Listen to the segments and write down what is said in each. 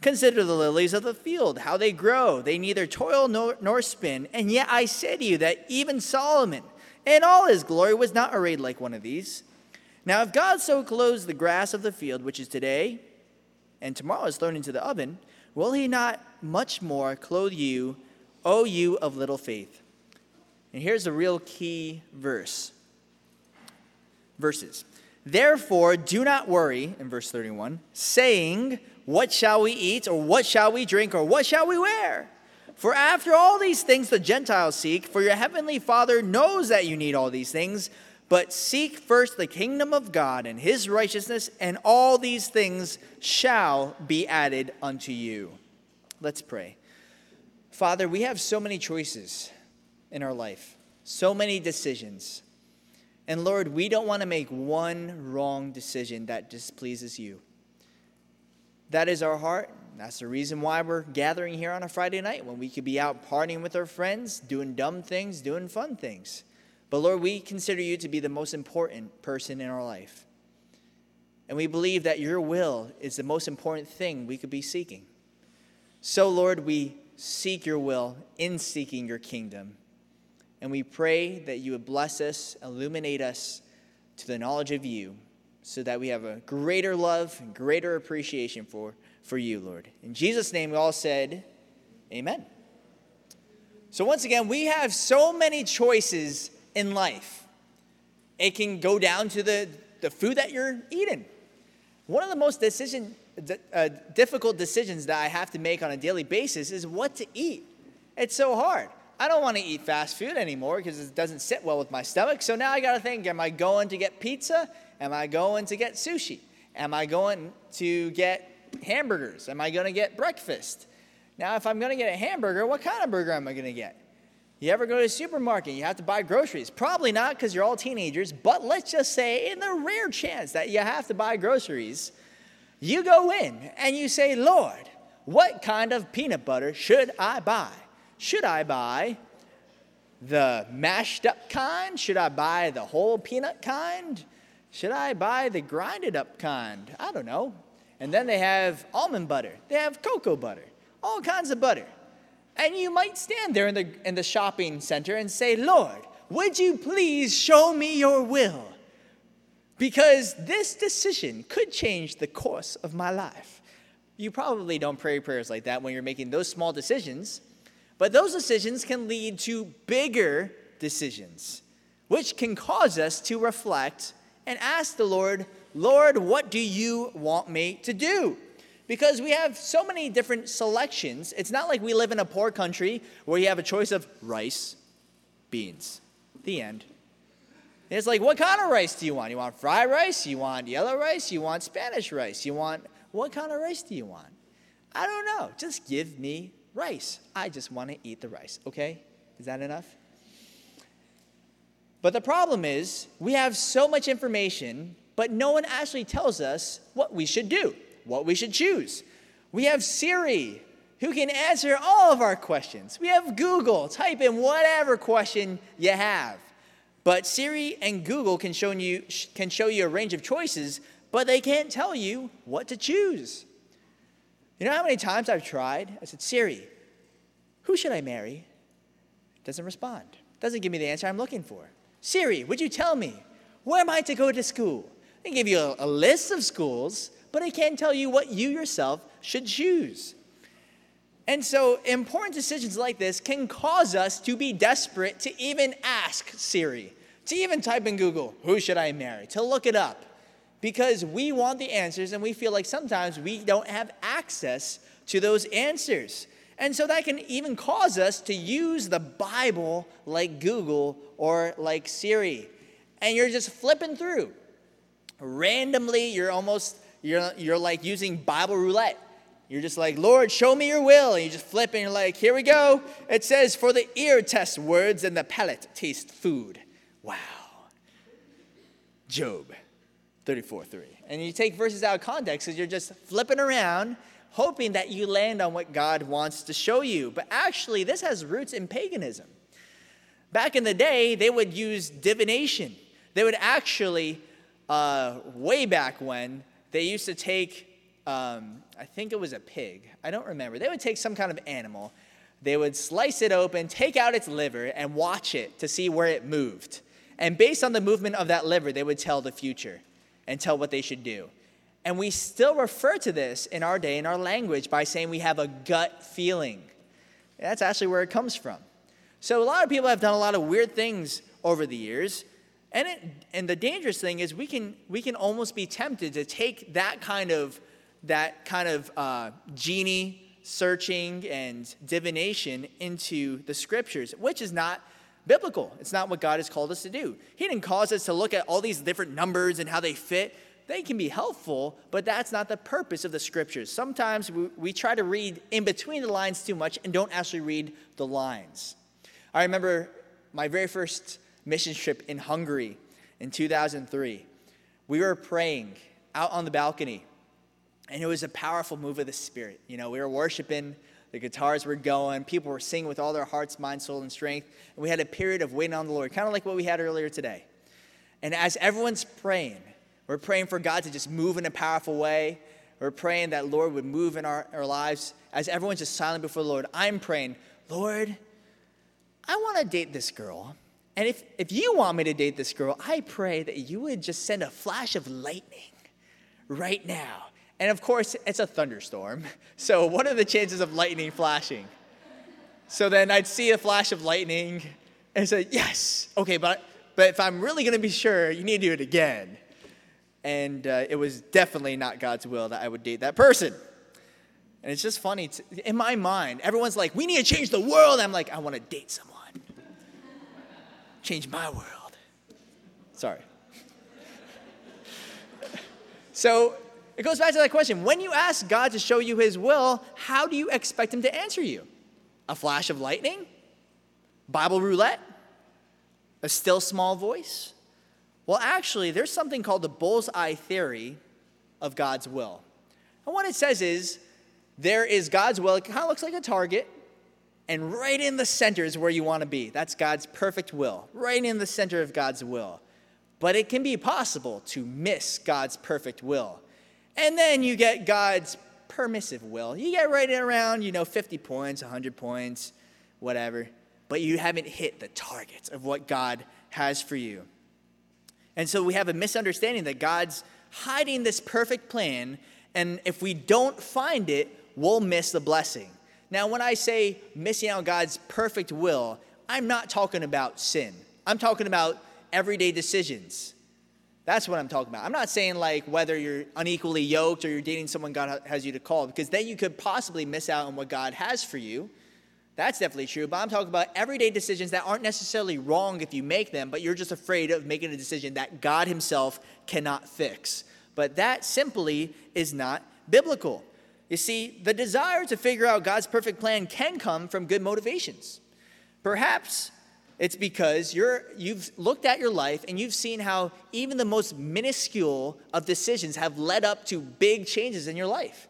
Consider the lilies of the field, how they grow. They neither toil nor, nor spin. And yet I say to you that even Solomon, in all his glory, was not arrayed like one of these. Now, if God so clothes the grass of the field, which is today and tomorrow is thrown into the oven, will he not much more clothe you, O you of little faith? And here's a real key verse. Verses. Therefore, do not worry, in verse 31, saying, what shall we eat, or what shall we drink, or what shall we wear? For after all these things the Gentiles seek, for your heavenly Father knows that you need all these things. But seek first the kingdom of God and his righteousness, and all these things shall be added unto you. Let's pray. Father, we have so many choices in our life, so many decisions. And Lord, we don't want to make one wrong decision that displeases you. That is our heart. That's the reason why we're gathering here on a Friday night when we could be out partying with our friends, doing dumb things, doing fun things. But Lord, we consider you to be the most important person in our life. And we believe that your will is the most important thing we could be seeking. So, Lord, we seek your will in seeking your kingdom. And we pray that you would bless us, illuminate us to the knowledge of you so that we have a greater love and greater appreciation for, for you, Lord. In Jesus' name, we all said, Amen. So, once again, we have so many choices in life. It can go down to the, the food that you're eating. One of the most decision, uh, difficult decisions that I have to make on a daily basis is what to eat. It's so hard. I don't want to eat fast food anymore because it doesn't sit well with my stomach. So now I got to think am I going to get pizza? Am I going to get sushi? Am I going to get hamburgers? Am I going to get breakfast? Now, if I'm going to get a hamburger, what kind of burger am I going to get? You ever go to a supermarket, you have to buy groceries? Probably not because you're all teenagers, but let's just say, in the rare chance that you have to buy groceries, you go in and you say, Lord, what kind of peanut butter should I buy? Should I buy the mashed up kind? Should I buy the whole peanut kind? Should I buy the grinded up kind? I don't know. And then they have almond butter, they have cocoa butter, all kinds of butter. And you might stand there in the, in the shopping center and say, Lord, would you please show me your will? Because this decision could change the course of my life. You probably don't pray prayers like that when you're making those small decisions, but those decisions can lead to bigger decisions, which can cause us to reflect and ask the Lord, Lord, what do you want me to do? Because we have so many different selections. It's not like we live in a poor country where you have a choice of rice, beans. The end. it's like, what kind of rice do you want? You want fried rice? You want yellow rice? You want Spanish rice? You want, what kind of rice do you want? I don't know. Just give me rice. I just want to eat the rice, okay? Is that enough? But the problem is, we have so much information, but no one actually tells us what we should do, what we should choose. We have Siri, who can answer all of our questions. We have Google, type in whatever question you have. But Siri and Google can show you, can show you a range of choices, but they can't tell you what to choose. You know how many times I've tried? I said, Siri, who should I marry? Doesn't respond. Doesn't give me the answer I'm looking for. Siri, would you tell me where am I to go to school? They give you a, a list of schools, but it can't tell you what you yourself should choose. And so, important decisions like this can cause us to be desperate to even ask Siri, to even type in Google, who should I marry, to look it up, because we want the answers and we feel like sometimes we don't have access to those answers. And so that can even cause us to use the Bible like Google or like Siri. And you're just flipping through. Randomly, you're almost, you're, you're like using Bible roulette. You're just like, Lord, show me your will. And you just flip and you're like, here we go. It says, for the ear tests words and the palate tastes food. Wow. Job 34 3. And you take verses out of context because you're just flipping around, hoping that you land on what God wants to show you. But actually, this has roots in paganism. Back in the day, they would use divination. They would actually, uh, way back when, they used to take um, I think it was a pig. I don't remember. They would take some kind of animal, they would slice it open, take out its liver, and watch it to see where it moved. And based on the movement of that liver, they would tell the future and tell what they should do. And we still refer to this in our day in our language by saying we have a gut feeling. That's actually where it comes from. So a lot of people have done a lot of weird things over the years. And, it, and the dangerous thing is we can, we can almost be tempted to take that kind of that kind of uh, genie searching and divination into the scriptures, which is not biblical. It's not what God has called us to do. He didn't cause us to look at all these different numbers and how they fit. They can be helpful, but that's not the purpose of the scriptures. Sometimes we, we try to read in between the lines too much and don't actually read the lines. I remember my very first mission trip in Hungary in 2003. We were praying out on the balcony and it was a powerful move of the Spirit. You know, we were worshiping, the guitars were going, people were singing with all their hearts, mind, soul, and strength. And we had a period of waiting on the Lord, kind of like what we had earlier today. And as everyone's praying, we're praying for God to just move in a powerful way. We're praying that Lord would move in our, our lives. As everyone's just silent before the Lord, I'm praying, Lord, I want to date this girl. And if, if you want me to date this girl, I pray that you would just send a flash of lightning right now and of course, it's a thunderstorm. So, what are the chances of lightning flashing? So then I'd see a flash of lightning and say, Yes, okay, but, but if I'm really gonna be sure, you need to do it again. And uh, it was definitely not God's will that I would date that person. And it's just funny. To, in my mind, everyone's like, We need to change the world. I'm like, I wanna date someone, change my world. Sorry. So it goes back to that question. When you ask God to show you his will, how do you expect him to answer you? A flash of lightning? Bible roulette? A still small voice? Well, actually, there's something called the bullseye theory of God's will. And what it says is there is God's will. It kind of looks like a target, and right in the center is where you want to be. That's God's perfect will, right in the center of God's will. But it can be possible to miss God's perfect will. And then you get God's permissive will. You get right around, you know, 50 points, 100 points, whatever, but you haven't hit the targets of what God has for you. And so we have a misunderstanding that God's hiding this perfect plan, and if we don't find it, we'll miss the blessing. Now, when I say missing out God's perfect will, I'm not talking about sin. I'm talking about everyday decisions. That's what I'm talking about. I'm not saying like whether you're unequally yoked or you're dating someone God has you to call, because then you could possibly miss out on what God has for you. That's definitely true. But I'm talking about everyday decisions that aren't necessarily wrong if you make them, but you're just afraid of making a decision that God Himself cannot fix. But that simply is not biblical. You see, the desire to figure out God's perfect plan can come from good motivations. Perhaps it's because you're, you've looked at your life and you've seen how even the most minuscule of decisions have led up to big changes in your life.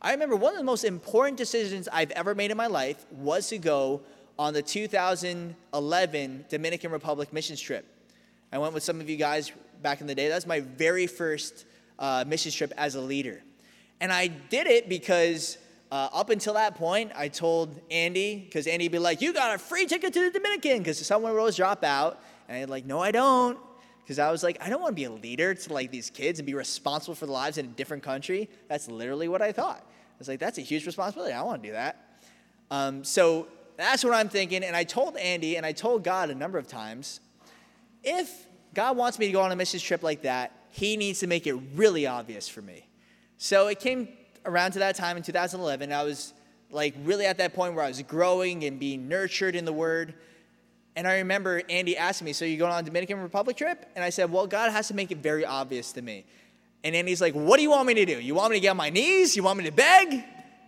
I remember one of the most important decisions I've ever made in my life was to go on the 2011 Dominican Republic missions trip. I went with some of you guys back in the day. That's my very first uh, missions trip as a leader. And I did it because uh, up until that point, I told Andy, because Andy would be like, You got a free ticket to the Dominican, because someone would always drop out. And I'd like, No, I don't. Because I was like, I don't want to be a leader to like these kids and be responsible for the lives in a different country. That's literally what I thought. I was like, That's a huge responsibility. I don't want to do that. Um, so that's what I'm thinking. And I told Andy and I told God a number of times if God wants me to go on a mission trip like that, He needs to make it really obvious for me. So it came around to that time in 2011, I was like really at that point where I was growing and being nurtured in the Word. And I remember Andy asking me, So you going on a Dominican Republic trip? And I said, Well, God has to make it very obvious to me. And Andy's like, What do you want me to do? You want me to get on my knees? You want me to beg?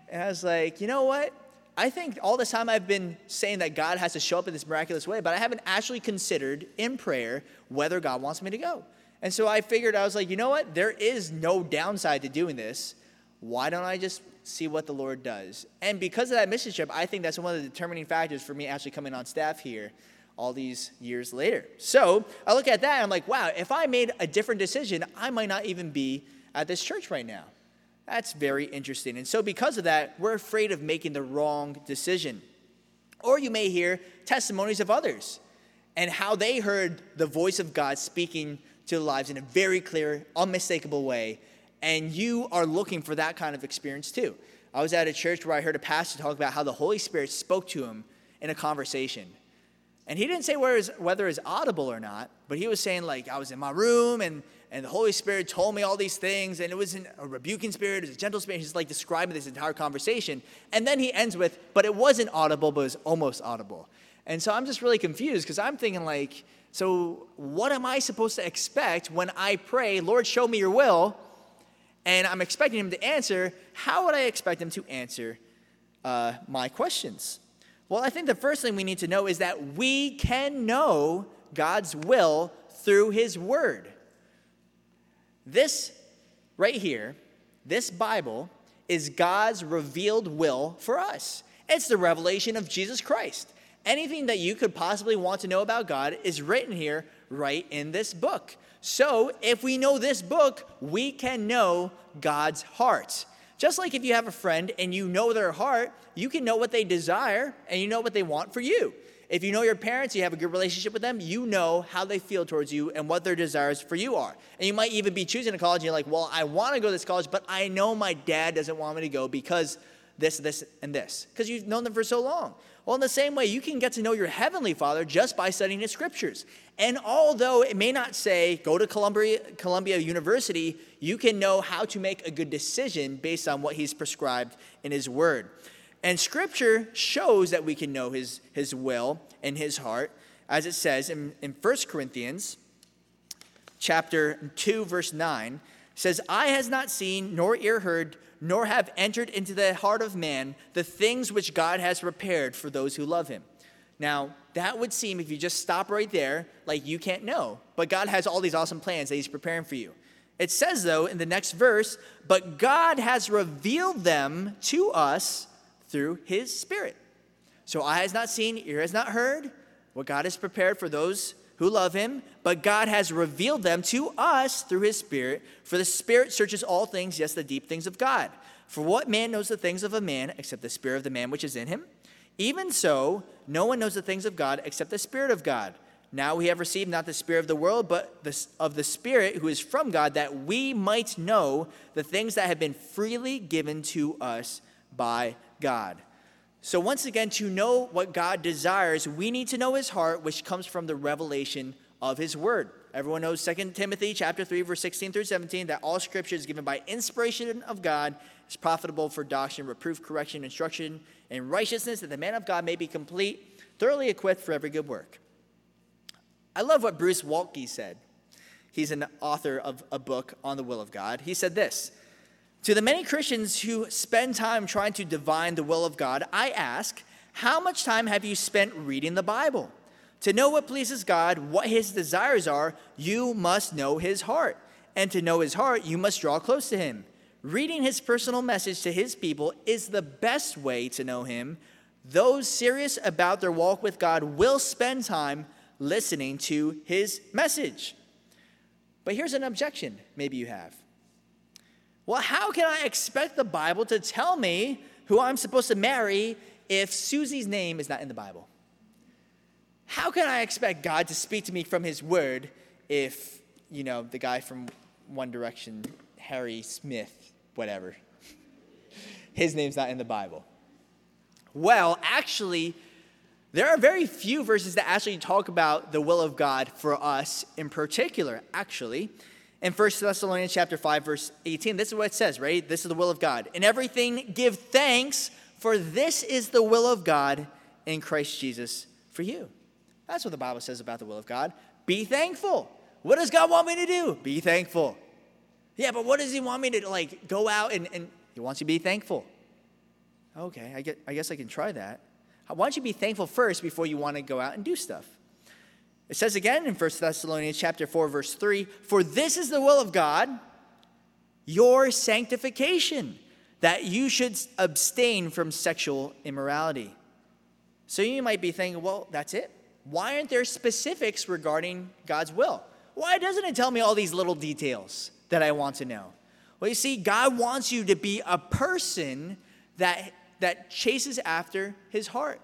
And I was like, you know what? I think all this time I've been saying that God has to show up in this miraculous way, but I haven't actually considered in prayer whether God wants me to go. And so I figured, I was like, you know what? There is no downside to doing this. Why don't I just see what the Lord does? And because of that mission trip, I think that's one of the determining factors for me actually coming on staff here all these years later. So I look at that and I'm like, wow, if I made a different decision, I might not even be at this church right now. That's very interesting. And so, because of that, we're afraid of making the wrong decision. Or you may hear testimonies of others and how they heard the voice of God speaking to their lives in a very clear, unmistakable way. And you are looking for that kind of experience too. I was at a church where I heard a pastor talk about how the Holy Spirit spoke to him in a conversation. And he didn't say whether it's audible or not, but he was saying, like, I was in my room and and the Holy Spirit told me all these things, and it wasn't a rebuking spirit, it was a gentle spirit. He's like describing this entire conversation. And then he ends with, but it wasn't audible, but it was almost audible. And so I'm just really confused because I'm thinking, like, so what am I supposed to expect when I pray, Lord, show me your will, and I'm expecting him to answer? How would I expect him to answer uh, my questions? Well, I think the first thing we need to know is that we can know God's will through his word. This right here, this Bible, is God's revealed will for us. It's the revelation of Jesus Christ. Anything that you could possibly want to know about God is written here right in this book. So, if we know this book, we can know God's heart. Just like if you have a friend and you know their heart, you can know what they desire and you know what they want for you. If you know your parents, you have a good relationship with them, you know how they feel towards you and what their desires for you are. And you might even be choosing a college and you're like, well, I want to go to this college, but I know my dad doesn't want me to go because this, this, and this, because you've known them for so long. Well, in the same way, you can get to know your heavenly Father just by studying His scriptures. And although it may not say go to Columbia, Columbia University, you can know how to make a good decision based on what He's prescribed in His Word. And scripture shows that we can know his, his will and his heart, as it says in, in 1 Corinthians chapter 2, verse 9, says, Eye has not seen, nor ear heard, nor have entered into the heart of man the things which God has prepared for those who love him. Now, that would seem, if you just stop right there, like you can't know. But God has all these awesome plans that He's preparing for you. It says, though, in the next verse, but God has revealed them to us through his spirit. So eye has not seen, ear has not heard what God has prepared for those who love him, but God has revealed them to us through his spirit. For the spirit searches all things, yes, the deep things of God. For what man knows the things of a man except the spirit of the man which is in him? Even so, no one knows the things of God except the spirit of God. Now we have received not the spirit of the world, but the, of the spirit who is from God, that we might know the things that have been freely given to us by God. So, once again, to know what God desires, we need to know his heart, which comes from the revelation of his word. Everyone knows 2 Timothy chapter 3, verse 16 through 17, that all scripture is given by inspiration of God, is profitable for doctrine, reproof, correction, instruction, and righteousness, that the man of God may be complete, thoroughly equipped for every good work. I love what Bruce Waltke said. He's an author of a book on the will of God. He said this to the many Christians who spend time trying to divine the will of God, I ask, how much time have you spent reading the Bible? To know what pleases God, what his desires are, you must know his heart. And to know his heart, you must draw close to him. Reading his personal message to his people is the best way to know him. Those serious about their walk with God will spend time listening to his message. But here's an objection maybe you have. Well, how can I expect the Bible to tell me who I'm supposed to marry if Susie's name is not in the Bible? How can I expect God to speak to me from His Word if, you know, the guy from One Direction, Harry Smith, whatever, his name's not in the Bible? Well, actually, there are very few verses that actually talk about the will of God for us in particular, actually. In 1 Thessalonians chapter 5, verse 18, this is what it says, right? This is the will of God. In everything, give thanks, for this is the will of God in Christ Jesus for you. That's what the Bible says about the will of God. Be thankful. What does God want me to do? Be thankful. Yeah, but what does He want me to like go out and, and He wants you to be thankful. Okay, I, get, I guess I can try that. Why don't you be thankful first before you want to go out and do stuff? It says again in 1 Thessalonians chapter 4 verse 3, "For this is the will of God, your sanctification, that you should abstain from sexual immorality." So you might be thinking, "Well, that's it. Why aren't there specifics regarding God's will? Why doesn't it tell me all these little details that I want to know?" Well, you see, God wants you to be a person that that chases after his heart.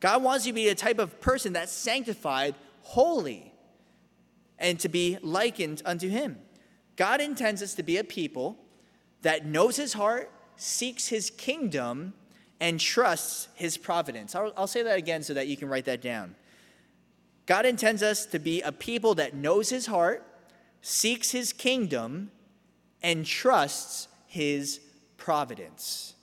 God wants you to be a type of person that's sanctified, holy, and to be likened unto him. God intends us to be a people that knows his heart, seeks his kingdom, and trusts his providence. I'll, I'll, say that again so that you can write that down. God intends us to be a people that knows his heart, seeks his kingdom, and trusts his providence.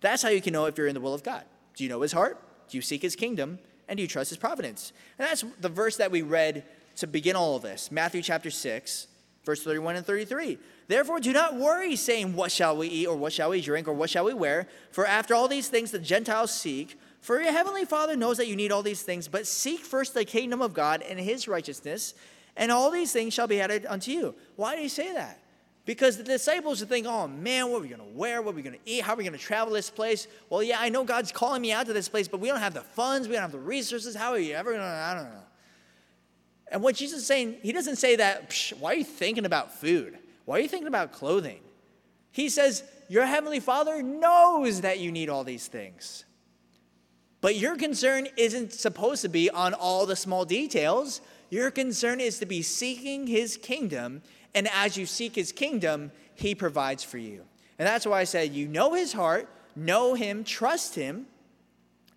That's how you can know if you're in the will of God. Do you know his heart? Do you seek his kingdom? And do you trust his providence? And that's the verse that we read to begin all of this Matthew chapter 6, verse 31 and 33. Therefore, do not worry, saying, What shall we eat, or what shall we drink, or what shall we wear? For after all these things the Gentiles seek. For your heavenly Father knows that you need all these things, but seek first the kingdom of God and his righteousness, and all these things shall be added unto you. Why do you say that? Because the disciples would think, oh man, what are we going to wear? What are we going to eat? How are we going to travel this place? Well, yeah, I know God's calling me out to this place, but we don't have the funds. We don't have the resources. How are you ever going to? I don't know. And what Jesus is saying, he doesn't say that, why are you thinking about food? Why are you thinking about clothing? He says, your heavenly Father knows that you need all these things. But your concern isn't supposed to be on all the small details. Your concern is to be seeking his kingdom and as you seek his kingdom, he provides for you. And that's why I said, you know his heart, know him, trust him,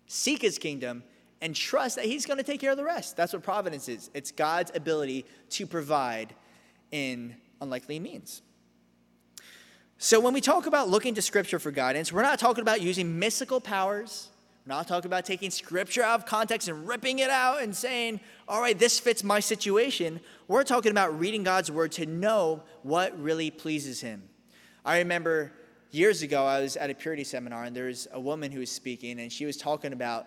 seek his kingdom, and trust that he's going to take care of the rest. That's what providence is it's God's ability to provide in unlikely means. So when we talk about looking to scripture for guidance, we're not talking about using mystical powers not talking about taking scripture out of context and ripping it out and saying, all right, this fits my situation. We're talking about reading God's word to know what really pleases Him. I remember years ago, I was at a purity seminar, and there was a woman who was speaking, and she was talking about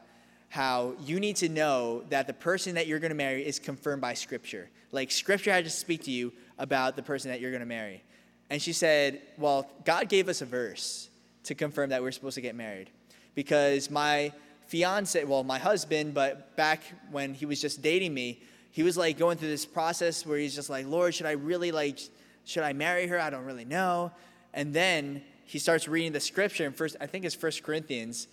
how you need to know that the person that you're going to marry is confirmed by scripture. Like, scripture had to speak to you about the person that you're going to marry. And she said, Well, God gave us a verse to confirm that we're supposed to get married because my fiance, well, my husband, but back when he was just dating me, he was like going through this process where he's just like, Lord, should I really like, should I marry her? I don't really know. And then he starts reading the scripture in first, I think it's First Corinthians,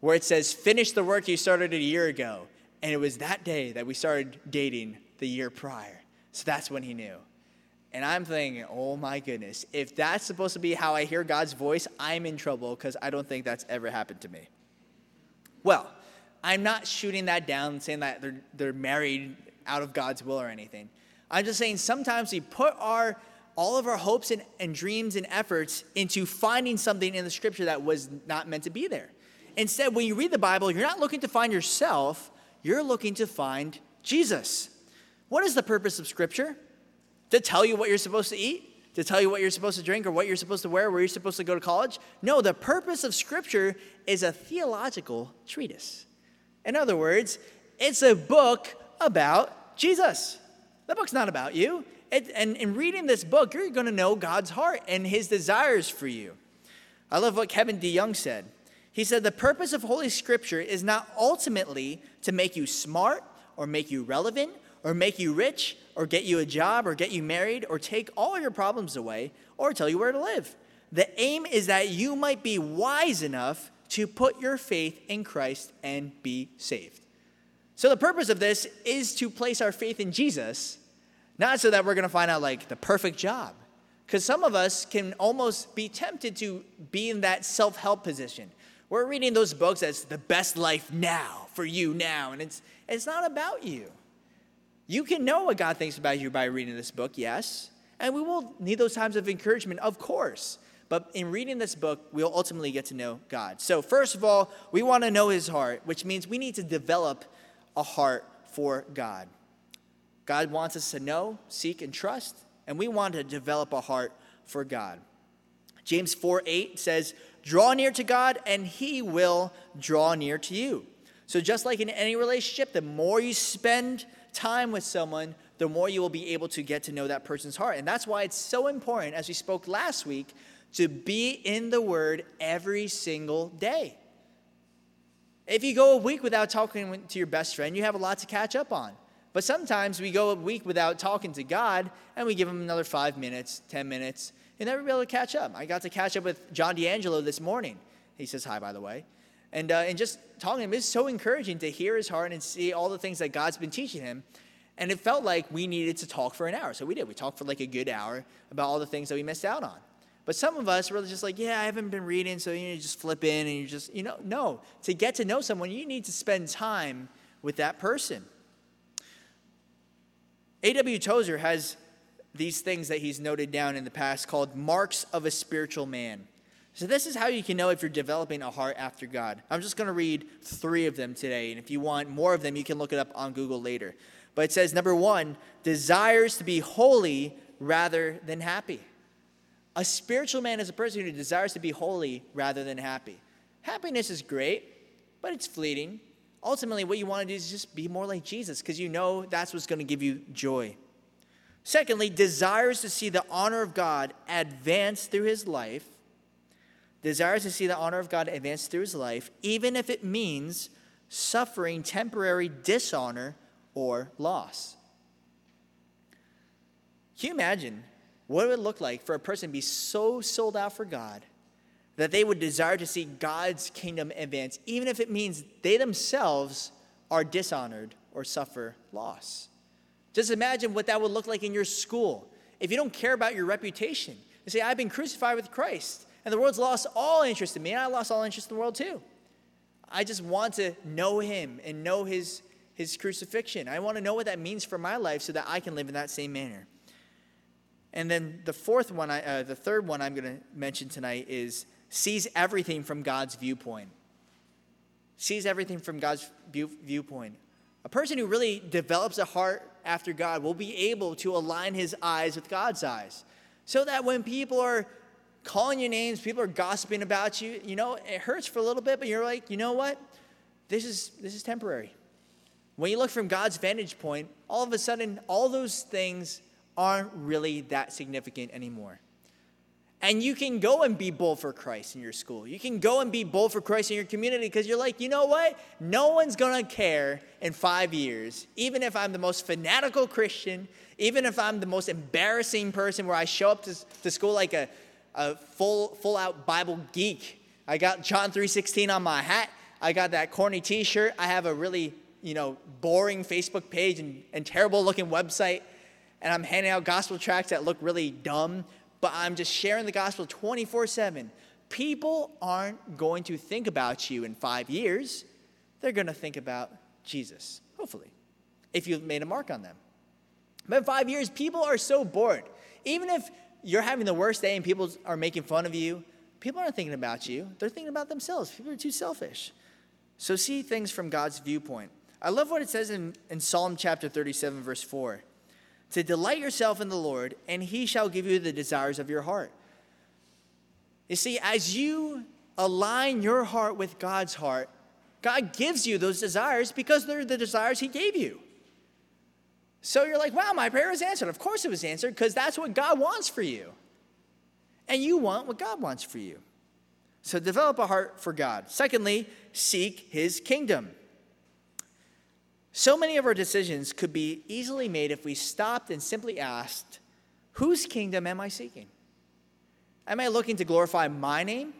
where it says, finish the work you started a year ago. And it was that day that we started dating the year prior. So that's when he knew. And I'm thinking, oh my goodness, if that's supposed to be how I hear God's voice, I'm in trouble because I don't think that's ever happened to me. Well, I'm not shooting that down saying that they're, they're married out of God's will or anything. I'm just saying sometimes we put our all of our hopes and, and dreams and efforts into finding something in the scripture that was not meant to be there. Instead, when you read the Bible, you're not looking to find yourself, you're looking to find Jesus. What is the purpose of scripture? To tell you what you're supposed to eat, to tell you what you're supposed to drink, or what you're supposed to wear, where you're supposed to go to college. No, the purpose of Scripture is a theological treatise. In other words, it's a book about Jesus. The book's not about you. It, and in reading this book, you're going to know God's heart and his desires for you. I love what Kevin DeYoung said. He said, The purpose of Holy Scripture is not ultimately to make you smart or make you relevant or make you rich or get you a job or get you married or take all your problems away or tell you where to live. The aim is that you might be wise enough to put your faith in Christ and be saved. So, the purpose of this is to place our faith in Jesus, not so that we're going to find out like the perfect job. Because some of us can almost be tempted to be in that self help position. We're reading those books that's the best life now for you now, and it's, it's not about you. You can know what God thinks about you by reading this book, yes. And we will need those times of encouragement, of course. But in reading this book, we'll ultimately get to know God. So, first of all, we want to know his heart, which means we need to develop a heart for God. God wants us to know, seek, and trust, and we want to develop a heart for God. James 4 8 says, draw near to God, and He will draw near to you. So, just like in any relationship, the more you spend time with someone, the more you will be able to get to know that person's heart. And that's why it's so important, as we spoke last week, to be in the Word every single day. If you go a week without talking to your best friend, you have a lot to catch up on. But sometimes we go a week without talking to God and we give him another five minutes, 10 minutes, and never be able to catch up. I got to catch up with John D'Angelo this morning. He says hi, by the way. And, uh, and just talking to him is so encouraging to hear his heart and see all the things that God's been teaching him. And it felt like we needed to talk for an hour. So we did. We talked for like a good hour about all the things that we missed out on. But some of us were just like, yeah, I haven't been reading, so you, just flip in and you just, you know, no. To get to know someone, you need to spend time with that person. A.W. Tozer has these things that he's noted down in the past called marks of a spiritual man. So, this is how you can know if you're developing a heart after God. I'm just going to read three of them today. And if you want more of them, you can look it up on Google later. But it says number one, desires to be holy rather than happy. A spiritual man is a person who desires to be holy rather than happy. Happiness is great, but it's fleeting. Ultimately, what you want to do is just be more like Jesus because you know that's what's going to give you joy. Secondly, desires to see the honor of God advance through his life. Desires to see the honor of God advance through his life, even if it means suffering temporary dishonor or loss. Can you imagine what it would look like for a person to be so sold out for God that they would desire to see God's kingdom advance, even if it means they themselves are dishonored or suffer loss. Just imagine what that would look like in your school. If you don't care about your reputation, you say, I've been crucified with Christ, and the world's lost all interest in me, and I lost all interest in the world too. I just want to know him and know his, his crucifixion. I want to know what that means for my life so that I can live in that same manner. And then the fourth one, I, uh, the third one I'm going to mention tonight is sees everything from God's viewpoint. Sees everything from God's view, viewpoint. A person who really develops a heart after God will be able to align his eyes with God's eyes. So that when people are calling your names, people are gossiping about you, you know, it hurts for a little bit, but you're like, you know what? This is this is temporary. When you look from God's vantage point, all of a sudden all those things aren't really that significant anymore. And you can go and be bold for Christ in your school. You can go and be bold for Christ in your community because you're like, you know what? No one's going to care in five years, even if I'm the most fanatical Christian, even if I'm the most embarrassing person where I show up to, to school like a, a full, full out Bible geek. I got John 3.16 on my hat. I got that corny t-shirt. I have a really, you know, boring Facebook page and, and terrible looking website and I'm handing out gospel tracts that look really dumb, but I'm just sharing the gospel 24 7. People aren't going to think about you in five years. They're going to think about Jesus, hopefully, if you've made a mark on them. But in five years, people are so bored. Even if you're having the worst day and people are making fun of you, people aren't thinking about you. They're thinking about themselves. People are too selfish. So see things from God's viewpoint. I love what it says in, in Psalm chapter 37, verse 4 to delight yourself in the Lord, and he shall give you the desires of your heart. You see, as you align your heart with God's heart, God gives you those desires because they're the desires he gave you. So you're like, wow, my prayer was answered. Of course it was answered because that's what God wants for you. And you want what God wants for you. So develop a heart for God. Secondly, seek his kingdom. So many of our decisions could be easily made if we stopped and simply asked, Whose kingdom am I seeking? Am I looking to glorify my name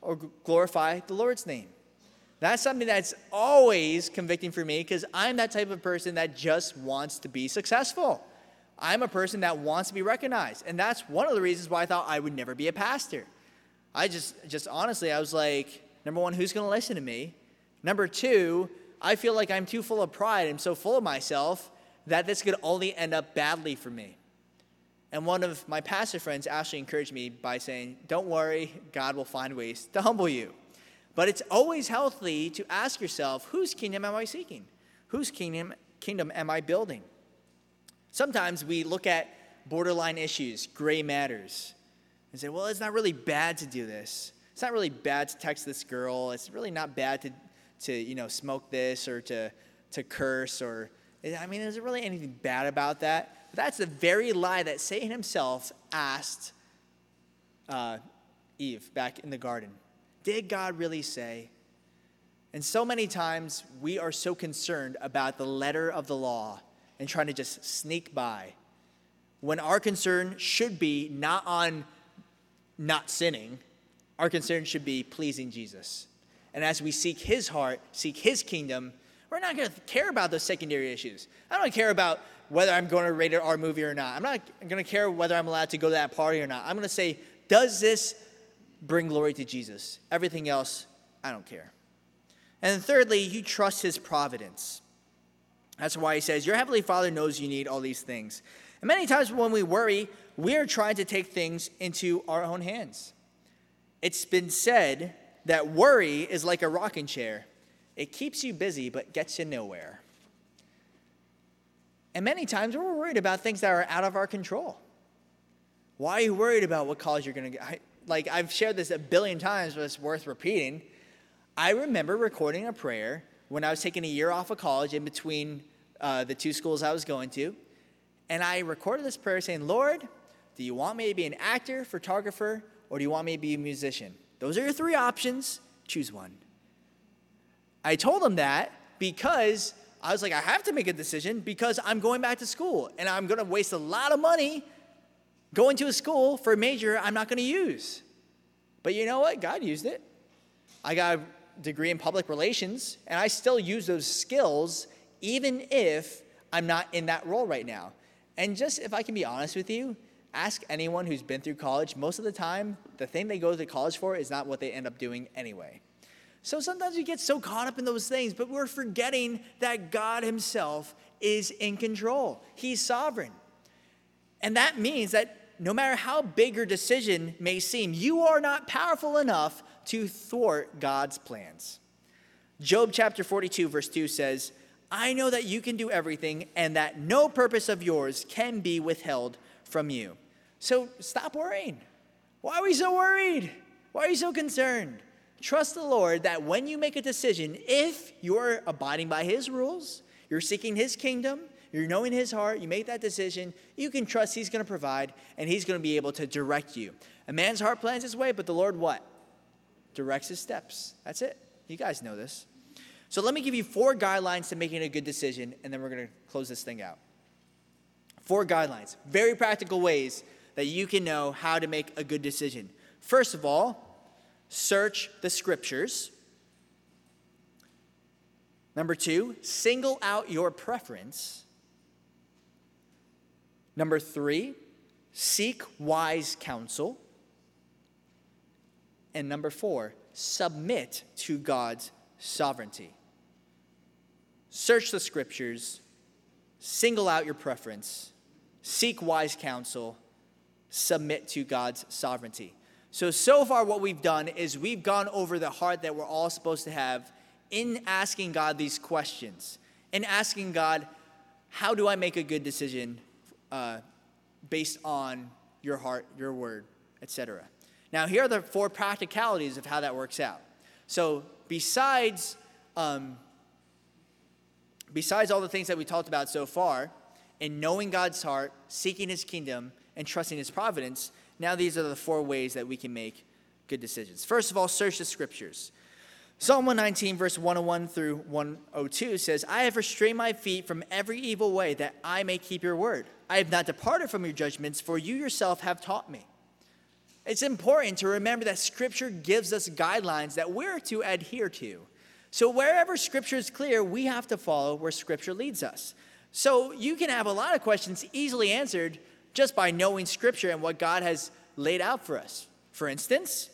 or glorify the Lord's name? That's something that's always convicting for me because I'm that type of person that just wants to be successful. I'm a person that wants to be recognized. And that's one of the reasons why I thought I would never be a pastor. I just, just honestly, I was like, number one, who's going to listen to me? Number two, I feel like I'm too full of pride. I'm so full of myself that this could only end up badly for me. And one of my pastor friends actually encouraged me by saying, Don't worry, God will find ways to humble you. But it's always healthy to ask yourself, Whose kingdom am I seeking? Whose kingdom, kingdom am I building? Sometimes we look at borderline issues, gray matters, and say, Well, it's not really bad to do this. it's not really bad to text this girl. It's really not bad to, to you know, smoke this or to, to curse or, I mean, is there really anything bad about that? But that's the very lie that Satan himself asked uh, Eve back in the garden. Did God really say? And so many times we are so concerned about the letter of the law and trying to just sneak by when our concern should be not on not sinning, our concern should be pleasing Jesus. And as we seek his heart, seek his kingdom, we're not going to care about those secondary issues. I don't care about whether I'm going to rate it R movie or not. I'm not going to care whether I'm allowed to go to that party or not. I'm going to say, does this bring glory to Jesus? Everything else, I don't care. And thirdly, you trust his providence. That's why he says, Your heavenly Father knows you need all these things. And many times when we worry, we are trying to take things into our own hands. It's been said that worry is like a rocking chair. It keeps you busy but gets you nowhere. And many times we're worried about things that are out of our control. Why are you worried about what college you're going to get? Like I've shared this a billion times, but it's worth repeating. I remember recording a prayer when I was taking a year off of college in between uh, the two schools I was going to. And I recorded this prayer saying, Lord, do you want me to be an actor, photographer, or do you want me to be a musician? Those are your three options. Choose one. I told him that because I was like, I have to make a decision because I'm going back to school and I'm going to waste a lot of money going to a school for a major I'm not going to use. But you know what? God used it. I got a degree in public relations and I still use those skills even if I'm not in that role right now. And just if I can be honest with you, ask anyone who's been through college, most of the time, the thing they go to college for is not what they end up doing anyway. So sometimes we get so caught up in those things, but we're forgetting that God Himself is in control. He's sovereign. And that means that no matter how big your decision may seem, you are not powerful enough to thwart God's plans. Job chapter 42, verse 2 says, I know that you can do everything and that no purpose of yours can be withheld from you. So stop worrying. Why are we so worried? Why are you so concerned? Trust the Lord that when you make a decision, if you're abiding by His rules, you're seeking His kingdom, you're knowing His heart, you make that decision, you can trust He's going to provide and He's going to be able to direct you. A man's heart plans his way, but the Lord what? Directs his steps. That's it. You guys know this. So let me give you four guidelines to making a good decision, and then we're going to close this thing out. Four guidelines, very practical ways that you can know how to make a good decision. First of all, search the scriptures. Number two, single out your preference. Number three, seek wise counsel. And number four, submit to God's sovereignty. Search the scriptures, single out your preference, seek wise counsel, submit to God's sovereignty. So, so far, what we've done is we've gone over the heart that we're all supposed to have in asking God these questions, in asking God, how do I make a good decision uh, based on your heart, your word, etc. Now, here are the four practicalities of how that works out. So, besides um, besides all the things that we talked about so far, in knowing God's heart, seeking his kingdom, and trusting his providence, now these are the four ways that we can make good decisions. First of all, search the scriptures. Psalm 119, verse 101 through 102 says, I have restrained my feet from every evil way that I may keep your word. I have not departed from your judgments, for you yourself have taught me. It's important to remember that scripture gives us guidelines that we're to adhere to. So, wherever scripture is clear, we have to follow where scripture leads us. So, you can have a lot of questions easily answered just by knowing scripture and what God has laid out for us. For instance,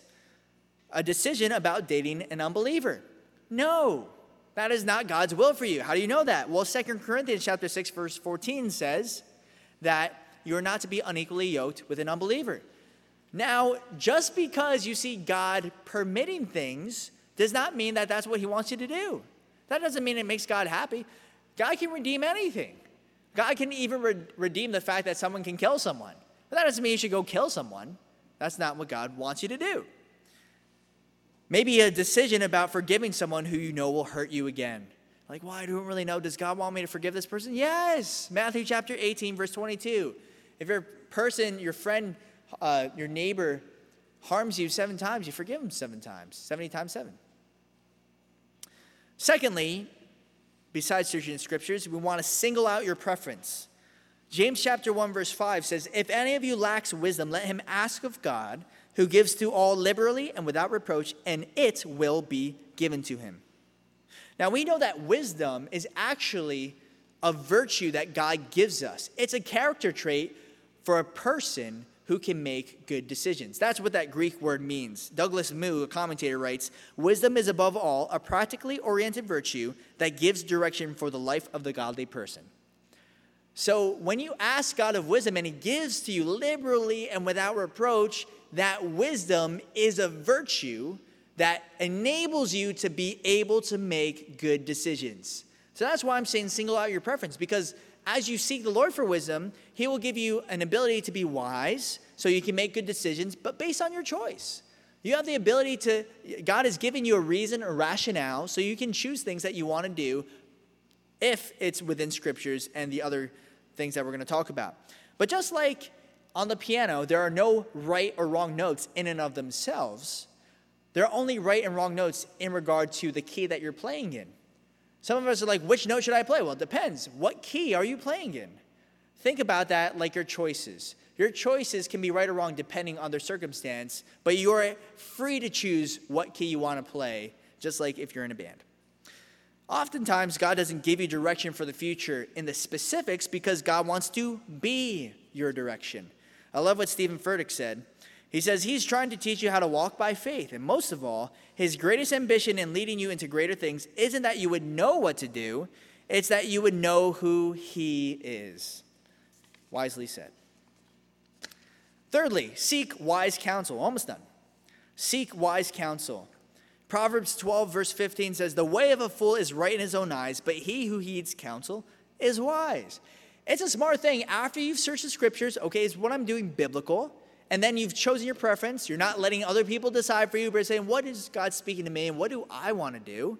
a decision about dating an unbeliever. No, that is not God's will for you. How do you know that? Well, 2 Corinthians chapter 6 verse 14 says that you are not to be unequally yoked with an unbeliever. Now, just because you see God permitting things does not mean that that's what he wants you to do. That doesn't mean it makes God happy. God can redeem anything. God can even re- redeem the fact that someone can kill someone. But that doesn't mean you should go kill someone. That's not what God wants you to do. Maybe a decision about forgiving someone who you know will hurt you again. Like, well, I don't really know. Does God want me to forgive this person? Yes. Matthew chapter 18, verse 22. If your person, your friend, uh, your neighbor harms you seven times, you forgive him seven times, 70 times seven. Secondly, besides searching the scriptures, we want to single out your preference. James chapter 1 verse 5 says, "If any of you lacks wisdom, let him ask of God, who gives to all liberally and without reproach, and it will be given to him." Now we know that wisdom is actually a virtue that God gives us. It's a character trait for a person who can make good decisions. That's what that Greek word means. Douglas Moo, a commentator, writes Wisdom is above all a practically oriented virtue that gives direction for the life of the godly person. So when you ask God of wisdom and He gives to you liberally and without reproach, that wisdom is a virtue that enables you to be able to make good decisions. So that's why I'm saying single out your preference because as you seek the Lord for wisdom, He will give you an ability to be wise so you can make good decisions, but based on your choice. You have the ability to, God has given you a reason, a rationale, so you can choose things that you want to do if it's within scriptures and the other things that we're going to talk about. But just like on the piano, there are no right or wrong notes in and of themselves, there are only right and wrong notes in regard to the key that you're playing in. Some of us are like, which note should I play? Well, it depends. What key are you playing in? Think about that like your choices. Your choices can be right or wrong depending on their circumstance, but you're free to choose what key you want to play, just like if you're in a band. Oftentimes, God doesn't give you direction for the future in the specifics because God wants to be your direction. I love what Steven Furtick said. He says he's trying to teach you how to walk by faith. And most of all, his greatest ambition in leading you into greater things isn't that you would know what to do, it's that you would know who he is. Wisely said. Thirdly, seek wise counsel. Almost done. Seek wise counsel. Proverbs 12, verse 15 says, The way of a fool is right in his own eyes, but he who heeds counsel is wise. It's a smart thing. After you've searched the scriptures, okay, is what I'm doing biblical? and then you've chosen your preference. You're not letting other people decide for you, but saying, What is God speaking to me and what do I want to do?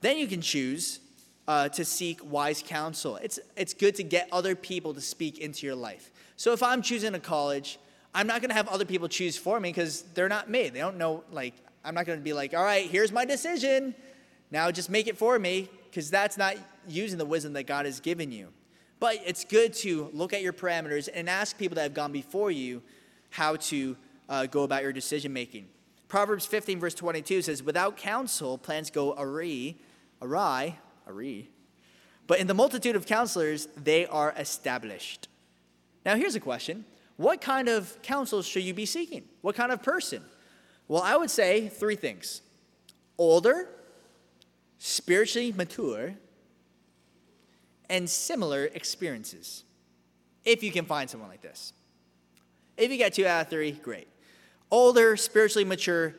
Then you can choose uh, to seek wise counsel. It's, it's good to get other people to speak into your life. So if I'm choosing a college, I'm not going to have other people choose for me because they're not me. They don't know, like, I'm not going to be like, All right, here's my decision. Now just make it for me because that's not using the wisdom that God has given you. But it's good to look at your parameters and ask people that have gone before you how to uh, go about your decision making. Proverbs 15, verse 22 says, Without counsel, plans go awry, awry, awry. But in the multitude of counselors, they are established. Now, here's a question What kind of counsel should you be seeking? What kind of person? Well, I would say three things older, spiritually mature, and similar experiences. If you can find someone like this. If you got two out of three, great. Older, spiritually mature,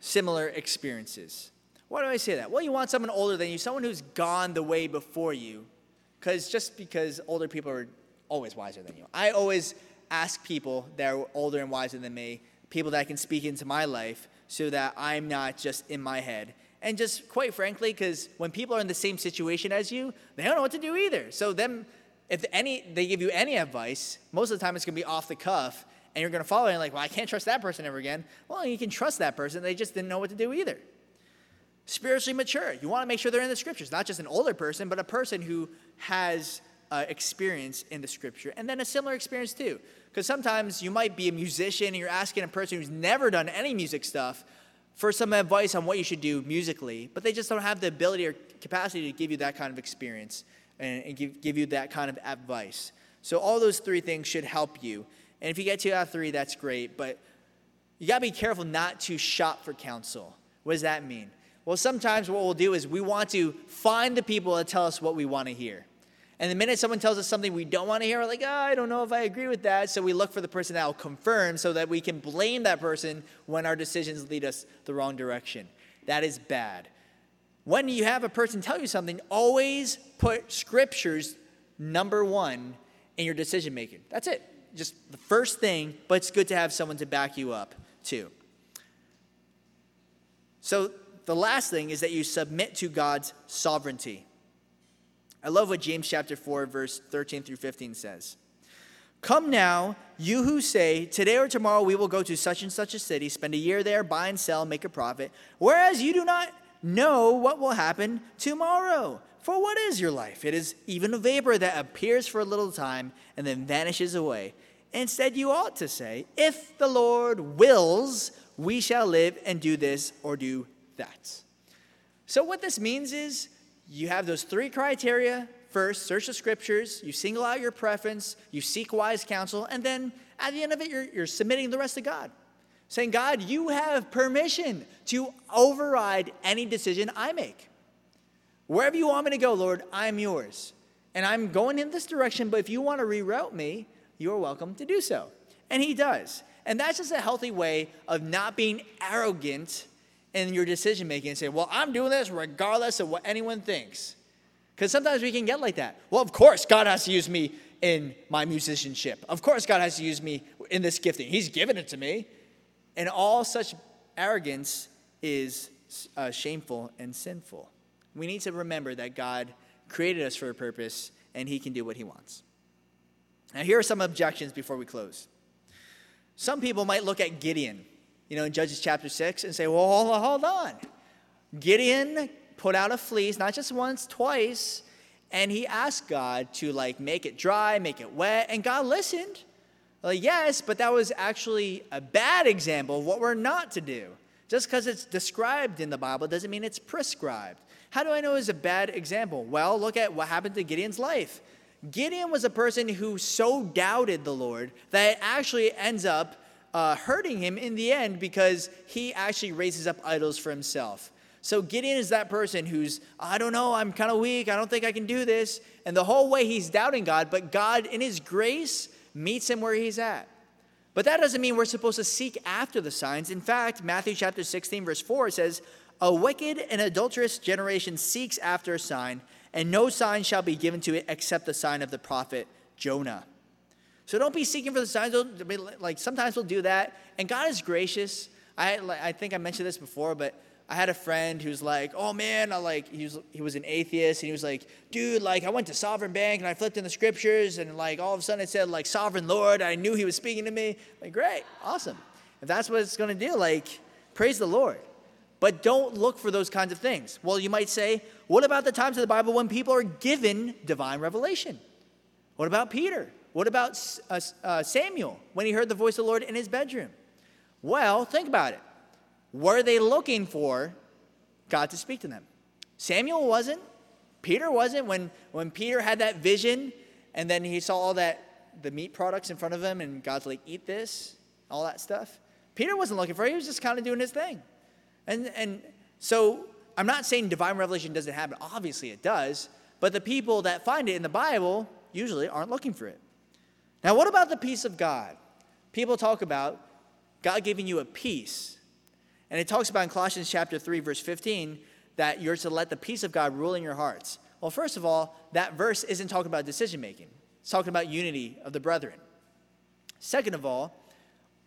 similar experiences. Why do I say that? Well, you want someone older than you, someone who's gone the way before you. Because just because older people are always wiser than you. I always ask people that are older and wiser than me, people that can speak into my life so that I'm not just in my head. And just quite frankly, because when people are in the same situation as you, they don't know what to do either. So them if any they give you any advice, most of the time it's going to be off the cuff, and you're going to follow it and like, well, I can't trust that person ever again. Well, you can trust that person. They just didn't know what to do either. Spiritually mature. You want to make sure they're in the scriptures, not just an older person, but a person who has uh, experience in the scripture, and then a similar experience too. Because sometimes you might be a musician and you're asking a person who's never done any music stuff for some advice on what you should do musically, but they just don't have the ability or capacity to give you that kind of experience and, and give, give you that kind of advice. So, all those three things should help you. And if you get two out of three, that's great. But you got to be careful not to shop for counsel. What does that mean? Well, sometimes what we'll do is we want to find the people that tell us what we want to hear. And the minute someone tells us something we don't want to hear, we're like, oh, I don't know if I agree with that. So we look for the person that will confirm so that we can blame that person when our decisions lead us the wrong direction. That is bad when you have a person tell you something, always put scriptures number one in your decision making. That's it. Just the first thing, but it's good to have someone to back you up too. So the last thing is that you submit to God's sovereignty. I love what James chapter 4, verse 13 through 15 says. Come now, you who say, Today or tomorrow we will go to such and such a city, spend a year there, buy and sell, make a profit, whereas you do not know what will happen tomorrow. For what is your life? It is even a vapor that appears for a little time and then vanishes away. Instead, you ought to say, If the Lord wills, we shall live and do this or do that. So, what this means is you have those three criteria. First, search the scriptures, you single out your preference, you seek wise counsel, and then at the end of it, you're, you're submitting the rest to God. Saying, God, you have permission to override any decision I make. Wherever you want me to go, Lord, I'm yours. And I'm going in this direction, but if you want to reroute me, you're welcome to do so. And he does. And that's just a healthy way of not being arrogant in your decision making and say, well, I'm doing this regardless of what anyone thinks. Because sometimes we can get like that. Well, of course, God has to use me in my musicianship. Of course, God has to use me in this gifting. He's given it to me. And all such arrogance is uh, shameful and sinful. We need to remember that God created us for a purpose and He can do what He wants. Now, here are some objections before we close. Some people might look at Gideon, you know, in Judges chapter 6 and say, well, hold on. Gideon put out a fleece, not just once, twice, and he asked God to like make it dry, make it wet, and God listened. Like, yes, but that was actually a bad example of what we're not to do. Just because it's described in the Bible doesn't mean it's prescribed. How do I know it's a bad example? Well, look at what happened to Gideon's life. Gideon was a person who so doubted the Lord that it actually ends up uh, hurting him in the end because he actually raises up idols for himself. So Gideon is that person who's, I don't know, I'm kind of weak, I don't think I can do this. And the whole way he's doubting God, but God, in his grace, meets him where he's at. But that doesn't mean we're supposed to seek after the signs. In fact, Matthew chapter 16, verse 4 says, A wicked and adulterous generation seeks after a sign and no sign shall be given to it except the sign of the prophet Jonah. So don't be seeking for the signs. Like sometimes we'll do that, and God is gracious. I I think I mentioned this before, but I had a friend who's like, "Oh man, I like he was he was an atheist, and he was like, dude, like I went to Sovereign Bank and I flipped in the scriptures, and like all of a sudden it said like Sovereign Lord. I knew he was speaking to me. Like great, awesome. If that's what it's going to do, like praise the Lord. But don't look for those kinds of things. Well, you might say, what about the times of the Bible when people are given divine revelation? What about Peter? What about uh, uh, Samuel when he heard the voice of the Lord in his bedroom? Well, think about it. Were they looking for God to speak to them? Samuel wasn't. Peter wasn't. When, when Peter had that vision and then he saw all that, the meat products in front of him, and God's like, eat this, all that stuff. Peter wasn't looking for it. He was just kind of doing his thing. And, and so I'm not saying divine revelation doesn't happen. Obviously, it does. But the people that find it in the Bible usually aren't looking for it. Now, what about the peace of God? People talk about God giving you a peace. And it talks about in Colossians chapter 3, verse 15, that you're to let the peace of God rule in your hearts. Well, first of all, that verse isn't talking about decision making, it's talking about unity of the brethren. Second of all,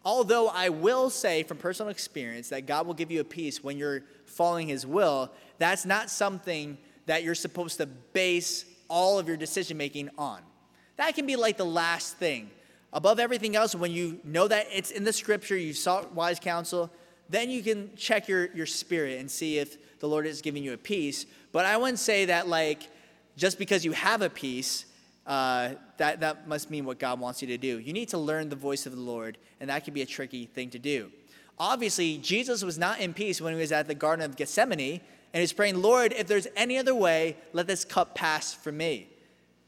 Although I will say from personal experience that God will give you a peace when you're following His will, that's not something that you're supposed to base all of your decision making on. That can be like the last thing. Above everything else, when you know that it's in the scripture, you sought wise counsel, then you can check your, your spirit and see if the Lord is giving you a peace. But I wouldn't say that, like, just because you have a peace, uh, that, that must mean what God wants you to do. You need to learn the voice of the Lord, and that can be a tricky thing to do. Obviously, Jesus was not in peace when he was at the Garden of Gethsemane, and he's praying, Lord, if there's any other way, let this cup pass from me.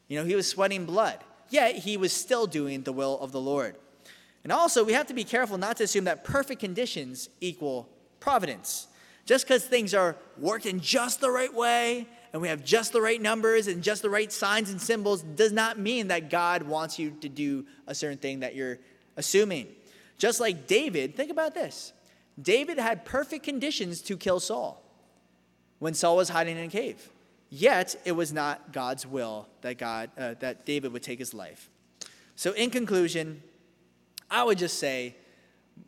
You know, he was sweating blood, yet he was still doing the will of the Lord. And also, we have to be careful not to assume that perfect conditions equal providence. Just because things are worked in just the right way and we have just the right numbers and just the right signs and symbols does not mean that God wants you to do a certain thing that you're assuming. Just like David, think about this David had perfect conditions to kill Saul when Saul was hiding in a cave. Yet it was not God's will that God uh, that David would take his life. So in conclusion, I would just say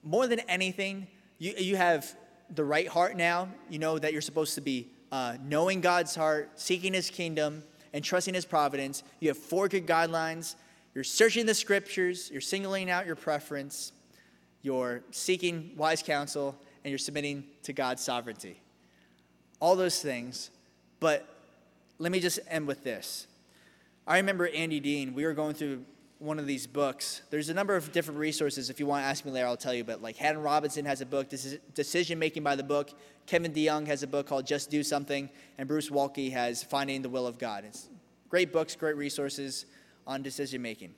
more than anything, you, you have the right heart now. You know that you're supposed to be uh, knowing God's heart, seeking His kingdom, and trusting His providence. You have four good guidelines. You're searching the scriptures, you're singling out your preference, you're seeking wise counsel, and you're submitting to God's sovereignty. All those things. But let me just end with this. I remember Andy Dean, we were going through one of these books. There's a number of different resources. If you want to ask me later, I'll tell you. But like Haddon Robinson has a book, this is Decision Making by the Book. Kevin DeYoung has a book called Just Do Something, and Bruce Waltke has Finding the Will of God. It's great books, great resources on decision making.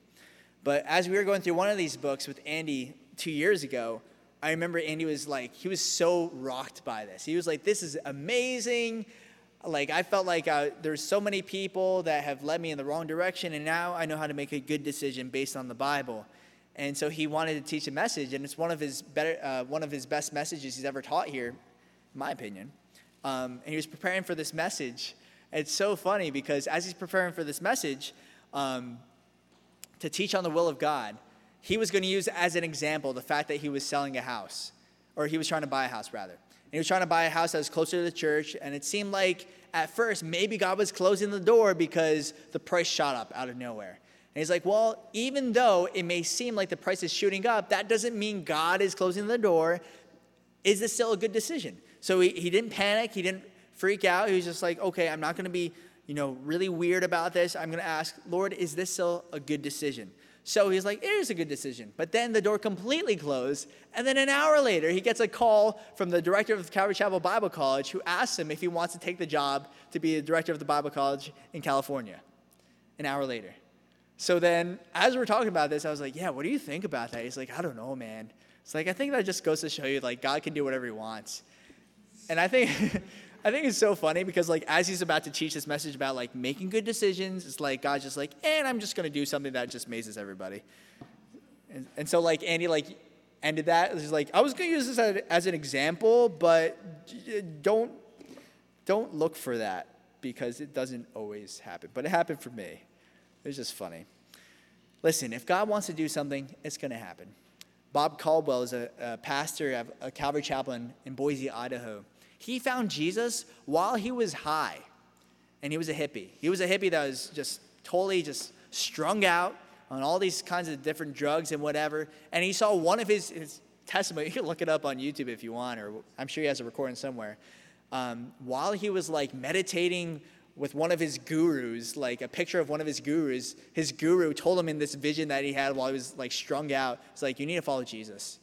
But as we were going through one of these books with Andy two years ago, I remember Andy was like, he was so rocked by this. He was like, this is amazing like I felt like uh, there's so many people that have led me in the wrong direction, and now I know how to make a good decision based on the Bible. And so he wanted to teach a message, and it's one of his better, uh, one of his best messages he's ever taught here, in my opinion. Um, and he was preparing for this message. it's so funny because as he's preparing for this message um, to teach on the will of God, he was going to use as an example the fact that he was selling a house, or he was trying to buy a house rather he was trying to buy a house that was closer to the church. And it seemed like at first maybe God was closing the door because the price shot up out of nowhere. And he's like, well, even though it may seem like the price is shooting up, that doesn't mean God is closing the door. Is this still a good decision? So he, he didn't panic. He didn't freak out. He was just like, okay, I'm not going to be, you know, really weird about this. I'm going to ask, Lord, is this still a good decision? So he's like, it is a good decision. But then the door completely closed. And then an hour later, he gets a call from the director of Calvary Chapel Bible College who asks him if he wants to take the job to be the director of the Bible College in California. An hour later. So then, as we're talking about this, I was like, yeah, what do you think about that? He's like, I don't know, man. It's like, I think that just goes to show you, like, God can do whatever he wants. And I think. I think it's so funny because like as he's about to teach this message about like making good decisions, it's like God's just like, and I'm just gonna do something that just amazes everybody. And, and so like Andy like ended that. He's like, I was gonna use this as, as an example, but don't don't look for that because it doesn't always happen. But it happened for me. It's just funny. Listen, if God wants to do something, it's gonna happen. Bob Caldwell is a, a pastor of a Calvary Chapel in Boise, Idaho. He found Jesus while he was high, and he was a hippie. He was a hippie that was just totally just strung out on all these kinds of different drugs and whatever. And he saw one of his, his testimony. You can look it up on YouTube if you want, or I'm sure he has a recording somewhere. Um, while he was like meditating with one of his gurus, like a picture of one of his gurus, his guru told him in this vision that he had while he was like strung out, it's like, you need to follow Jesus.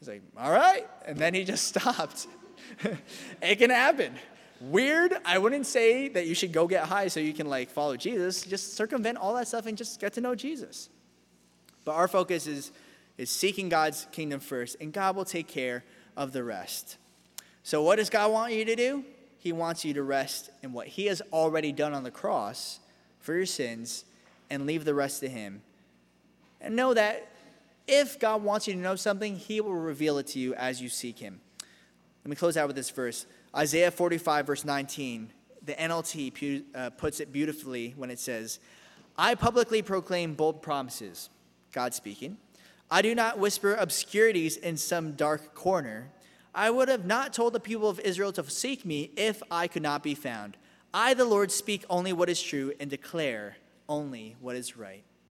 He's like, all right. And then he just stopped. it can happen. Weird. I wouldn't say that you should go get high so you can like follow Jesus. Just circumvent all that stuff and just get to know Jesus. But our focus is is seeking God's kingdom first, and God will take care of the rest. So, what does God want you to do? He wants you to rest in what He has already done on the cross for your sins and leave the rest to Him. And know that if God wants you to know something, He will reveal it to you as you seek Him. Let me close out with this verse Isaiah 45, verse 19. The NLT uh, puts it beautifully when it says, I publicly proclaim bold promises, God speaking. I do not whisper obscurities in some dark corner. I would have not told the people of Israel to seek me if I could not be found. I, the Lord, speak only what is true and declare only what is right.